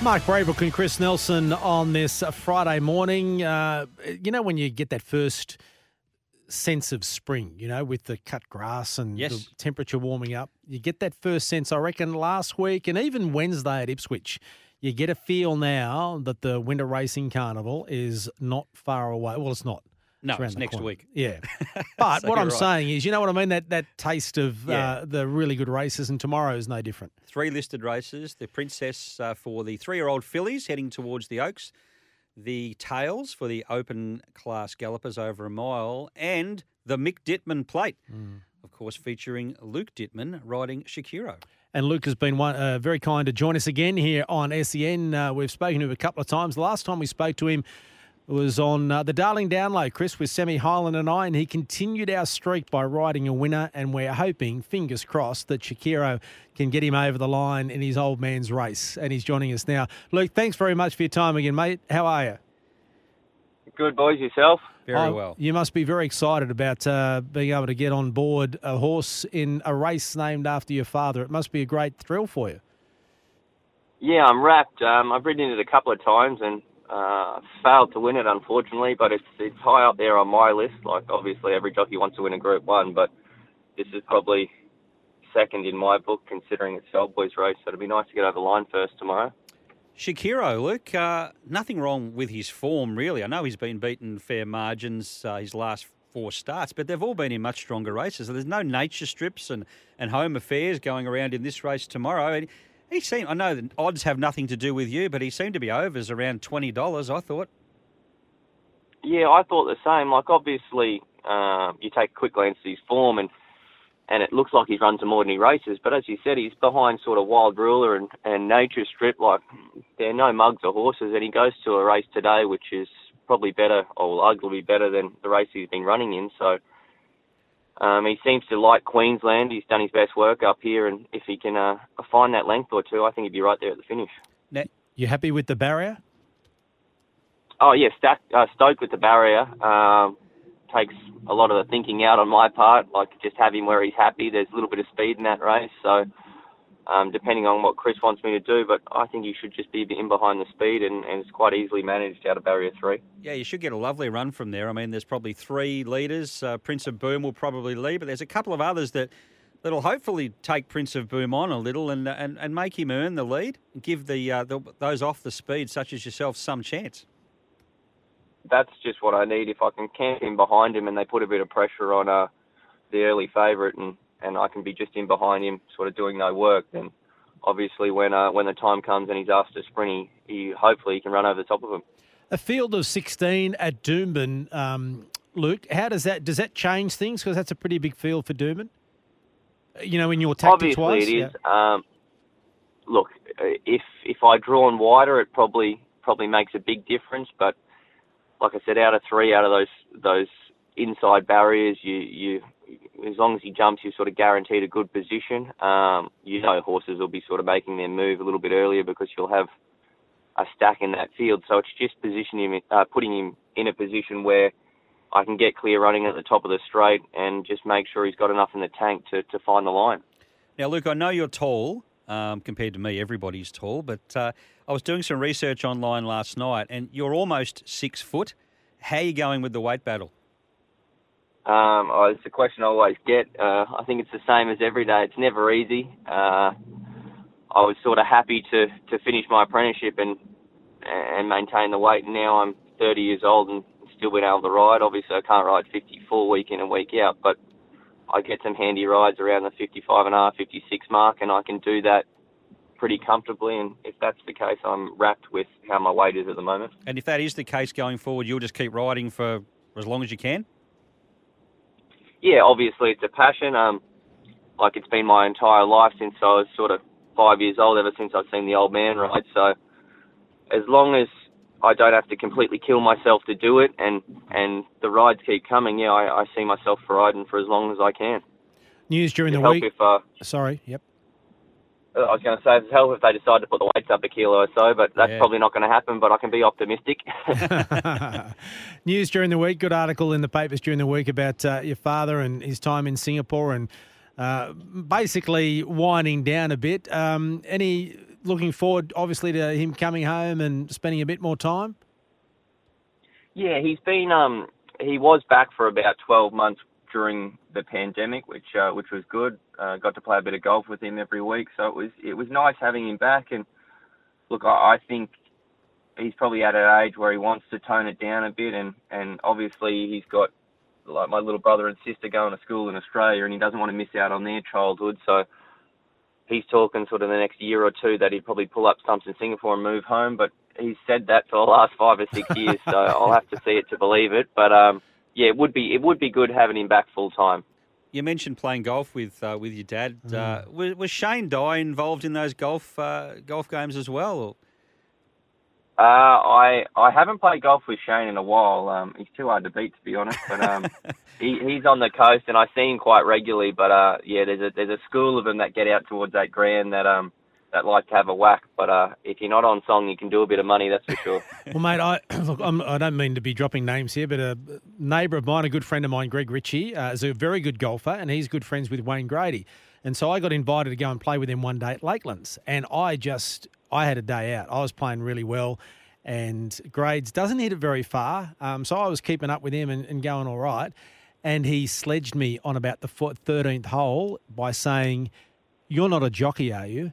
Mark Braybrook and Chris Nelson on this Friday morning. Uh, you know, when you get that first sense of spring, you know, with the cut grass and Yes. the temperature warming up, you get that first sense, I reckon, last week and even Wednesday at Ipswich. You get a feel now that the Winter Racing Carnival is not far away. Well, it's not. No, it's next corner. week. Yeah. But So what I'm right. saying is, you know what I mean? That that taste of Yeah. uh, the really good races, and tomorrow is no different. Three listed races. The Princess uh, for the three-year-old fillies heading towards the Oaks. The Tails for the open class gallopers over a mile. And the Mick Dittman Plate, Mm. of course, featuring Luke Dittman riding Shakiro. And Luke has been one, uh, very kind to join us again here on SEN. Uh, we've spoken to him a couple of times. The last time we spoke to him was on uh, the Darling Download, Chris, with Semi Highland and I, and he continued our streak by riding a winner. And we're hoping, fingers crossed, that Shakiro can get him over the line in his old man's race. And he's joining us now. Luke, thanks very much for your time again, mate. How are you? Good boys, yourself. Very Oh, well. You must be very excited about uh, being able to get on board a horse in a race named after your father. It must be a great thrill for you. Yeah, I'm wrapped. Um, I've ridden it a couple of times and uh, failed to win it, unfortunately. But it's it's high up there on my list. Like obviously, every jockey wants to win a Group One, but this is probably second in my book, considering it's the old boys race. So it'd be nice to get over the line first tomorrow. Shakiro, Luke, uh, nothing wrong with his form, really. I know he's been beaten fair margins uh, his last four starts, but they've all been in much stronger races. So there's no nature strips and, and home affairs going around in this race tomorrow. And he seemed, I know the odds have nothing to do with you, but he seemed to be overs around $20, I thought. Yeah, I thought the same. Like obviously, uh, you take a quick glance at his form and and it looks like he's run some ordinary races. But as you said, he's behind sort of Wild Ruler and and Nature Strip. Like they're no mugs or horses, and he goes to a race today, which is probably better or will arguably better than the race he's been running in. So. Um, he seems to like Queensland. He's done his best work up here, and if he can uh, find that length or two, I think he'd be right there at the finish. Now, You happy with the barrier? Oh yeah, stack, uh, stoked with the barrier. Um, takes a lot of the thinking out on my part. Like just have him where he's happy. There's a little bit of speed in that race, so um, depending on what Chris wants me to do, but I think he should just be in behind the speed, and, and it's quite easily managed out of barrier three. yeah, you should get a lovely run from there. I mean, there's probably three leaders. Uh, Prince of Boom will probably lead, but there's a couple of others that that'll hopefully take Prince of Boom on a little and and, and make him earn the lead, and give the, uh, the those off the speed, such as yourself, some chance. That's just what I need. If I can camp in behind him, and they put a bit of pressure on uh, the early favourite, and and I can be just in behind him, sort of doing no work, then obviously when uh, when the time comes and he's asked to sprint, he, he hopefully he can run over the top of him. A field of 16 at Doomben, um, Luke, how does that, does that change things? Because that's a pretty big field for Doomben. You know, in your tactics Obviously, wise? it is. Um, look, uh, if if I draw on wider, it probably probably makes a big difference. But like I said, out of three, out of those those inside barriers, you you as long as he jumps, you're sort of guaranteed a good position. Um, you know, horses will be sort of making their move a little bit earlier because you'll have a stack in that field. So it's just positioning him, uh, putting him in a position where I can get clear running at the top of the straight and just make sure he's got enough in the tank to, to find the line. Now, Luke, I know you're tall um, compared to me. Everybody's tall, but uh, I was doing some research online last night, and you're almost six foot. How are you going with the weight battle? Um, oh, it's a question I always get. Uh, I think it's the same as every day. It's never easy. Uh, I was sort of happy to, to finish my apprenticeship and and maintain the weight, now I'm 30 years old and still been able to ride. Obviously, I can't ride 54 week in and week out, but I get some handy rides around the 55 and a half, 56 mark, and I can do that pretty comfortably. And if that's the case, I'm wrapped with how my weight is at the moment. And if that is the case going forward, you'll just keep riding for as long as you can. Yeah, obviously it's a passion. Um, like it's been my entire life since I was sort of five years old, ever since I've seen the old man ride. So as long as I don't have to completely kill myself to do it, and and the rides keep coming, yeah, I, I see myself riding for as long as I can. News during It'd the week. If, uh, Sorry, yep. I was going to say, it'd help if they decide to put the weights up a kilo or so, but that's Yeah. probably not going to happen. But I can be optimistic. News during the week. Good article in the papers during the week about uh, your father and his time in Singapore and uh, basically winding down a bit. Um, any looking forward, obviously, to him coming home and spending a bit more time? Yeah, he's been um he was back for about 12 months during the pandemic, which uh, which was good. Uh, got to play a bit of golf with him every week, so it was it was nice having him back. And look, I, I think he's probably at an age where he wants to tone it down a bit, and and obviously he's got like my little brother and sister going to school in Australia, and he doesn't want to miss out on their childhood, so. He's talking sort of the next year or two that he'd probably pull up stumps in Singapore and move home, but he's said that for the last five or six years, so I'll have to see it to believe it. But um, yeah, it would be it would be good having him back full time. You mentioned playing golf with uh, with your dad. Mm. Uh, was, was Shane Dye involved in those golf uh, golf games as well? Or? Uh, I I haven't played golf with Shane in a while. Um, he's too hard to beat, to be honest. But um, he he's on the coast, and I see him quite regularly. But uh, yeah, there's a there's a school of them that get out towards eight grand that um that like to have a whack. But uh, if you're not on song, you can do a bit of money. That's for sure. Well, mate, I look. I'm, I don't mean to be dropping names here, but a neighbour of mine, a good friend of mine, Greg Ritchie, uh, is a very good golfer, and he's good friends with Wayne Grady. And so I got invited to go and play with him one day at Lakelands, and I just I had a day out. I was playing really well, and grades doesn't hit it very far. Um, so I was keeping up with him and, and going all right. And he sledged me on about the thirteenth hole by saying, "You're not a jockey, are you?"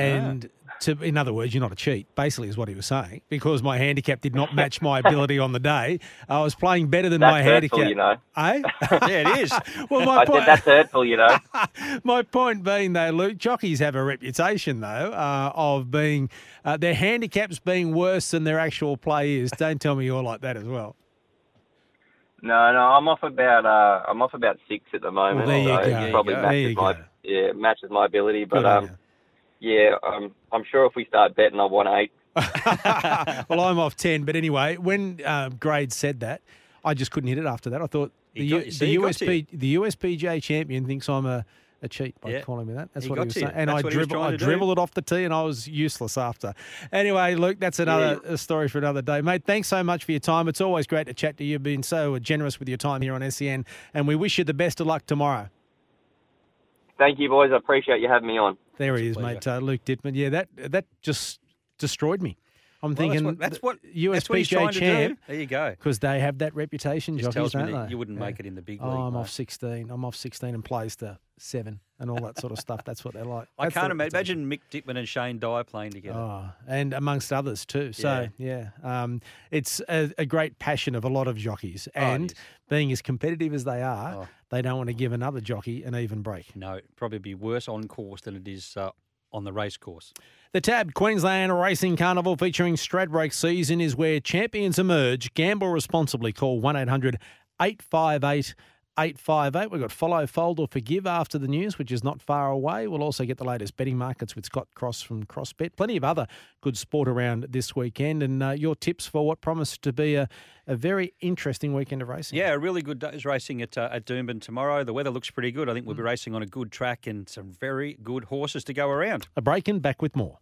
And to, in other words, you're not a cheat, basically, is what he was saying, because my handicap did not match my ability on the day. I was playing better than That's my hurtful, handicap. you know. Eh? Yeah, it is. well, my I point, said that's hurtful, you know. my point being, though, Luke, jockeys have a reputation, though, uh, of being uh, their handicaps being worse than their actual play is. Don't tell me you're like that as well. No, no, I'm off about uh, I'm off about six at the moment. Well, there you go. it probably There matches my yeah matches my ability. But um, yeah, um, I'm sure if we start betting, I want eight. well, I'm off 10. But anyway, when uh, Grade said that, I just couldn't hit it after that. I thought the, He U- got- you see, the, he USP, the USPGA champion thinks I'm a, a cheat by Yeah. calling me that. That's He what got he was to you. saying. And That's I, what was dribble, I dribbled it off the tee and I was useless after. Anyway, Luke, that's another a story for another day. Mate, thanks so much for your time. It's always great to chat to you. You've been so generous with your time here on SEN. And we wish you the best of luck tomorrow. Thank you, boys. I appreciate you having me on. There he is, mate. Uh, Luke Dittman. Yeah, that that just destroyed me. I'm Well, thinking that's what, that's what, USPGA champ. There you go. because they have that reputation. Just jockeys, tells me don't that they? you wouldn't Yeah. make it in the big Oh. I'm mate. off 16. I'm off 16 and plays to seven and all that sort of stuff. That's what they're like. I That's the can't ima- reputation. imagine Mick Dittman and Shane Dye playing together. Oh, and amongst others too. So yeah, um, it's a, a great passion of a lot of jockeys, Oh, and is. being as competitive as they are, Oh. They don't want to give another jockey an even break. No, it'd probably be worse on course than it is uh, on the race course. The TAB Queensland Racing Carnival featuring Stradbroke season is where champions emerge. Gamble responsibly. Call 1 800 858 858. We've got follow, fold, or forgive after the news, which is not far away. We'll also get the latest betting markets with Scott Cross from CrossBet. Plenty of other good sport around this weekend, and uh, your tips for what promised to be a, a very interesting weekend of racing. Yeah, a really good day's racing at, uh, at Doomben tomorrow. The weather looks pretty good. I think Mm. we'll be racing on a good track and some very good horses to go around. A break and back with more.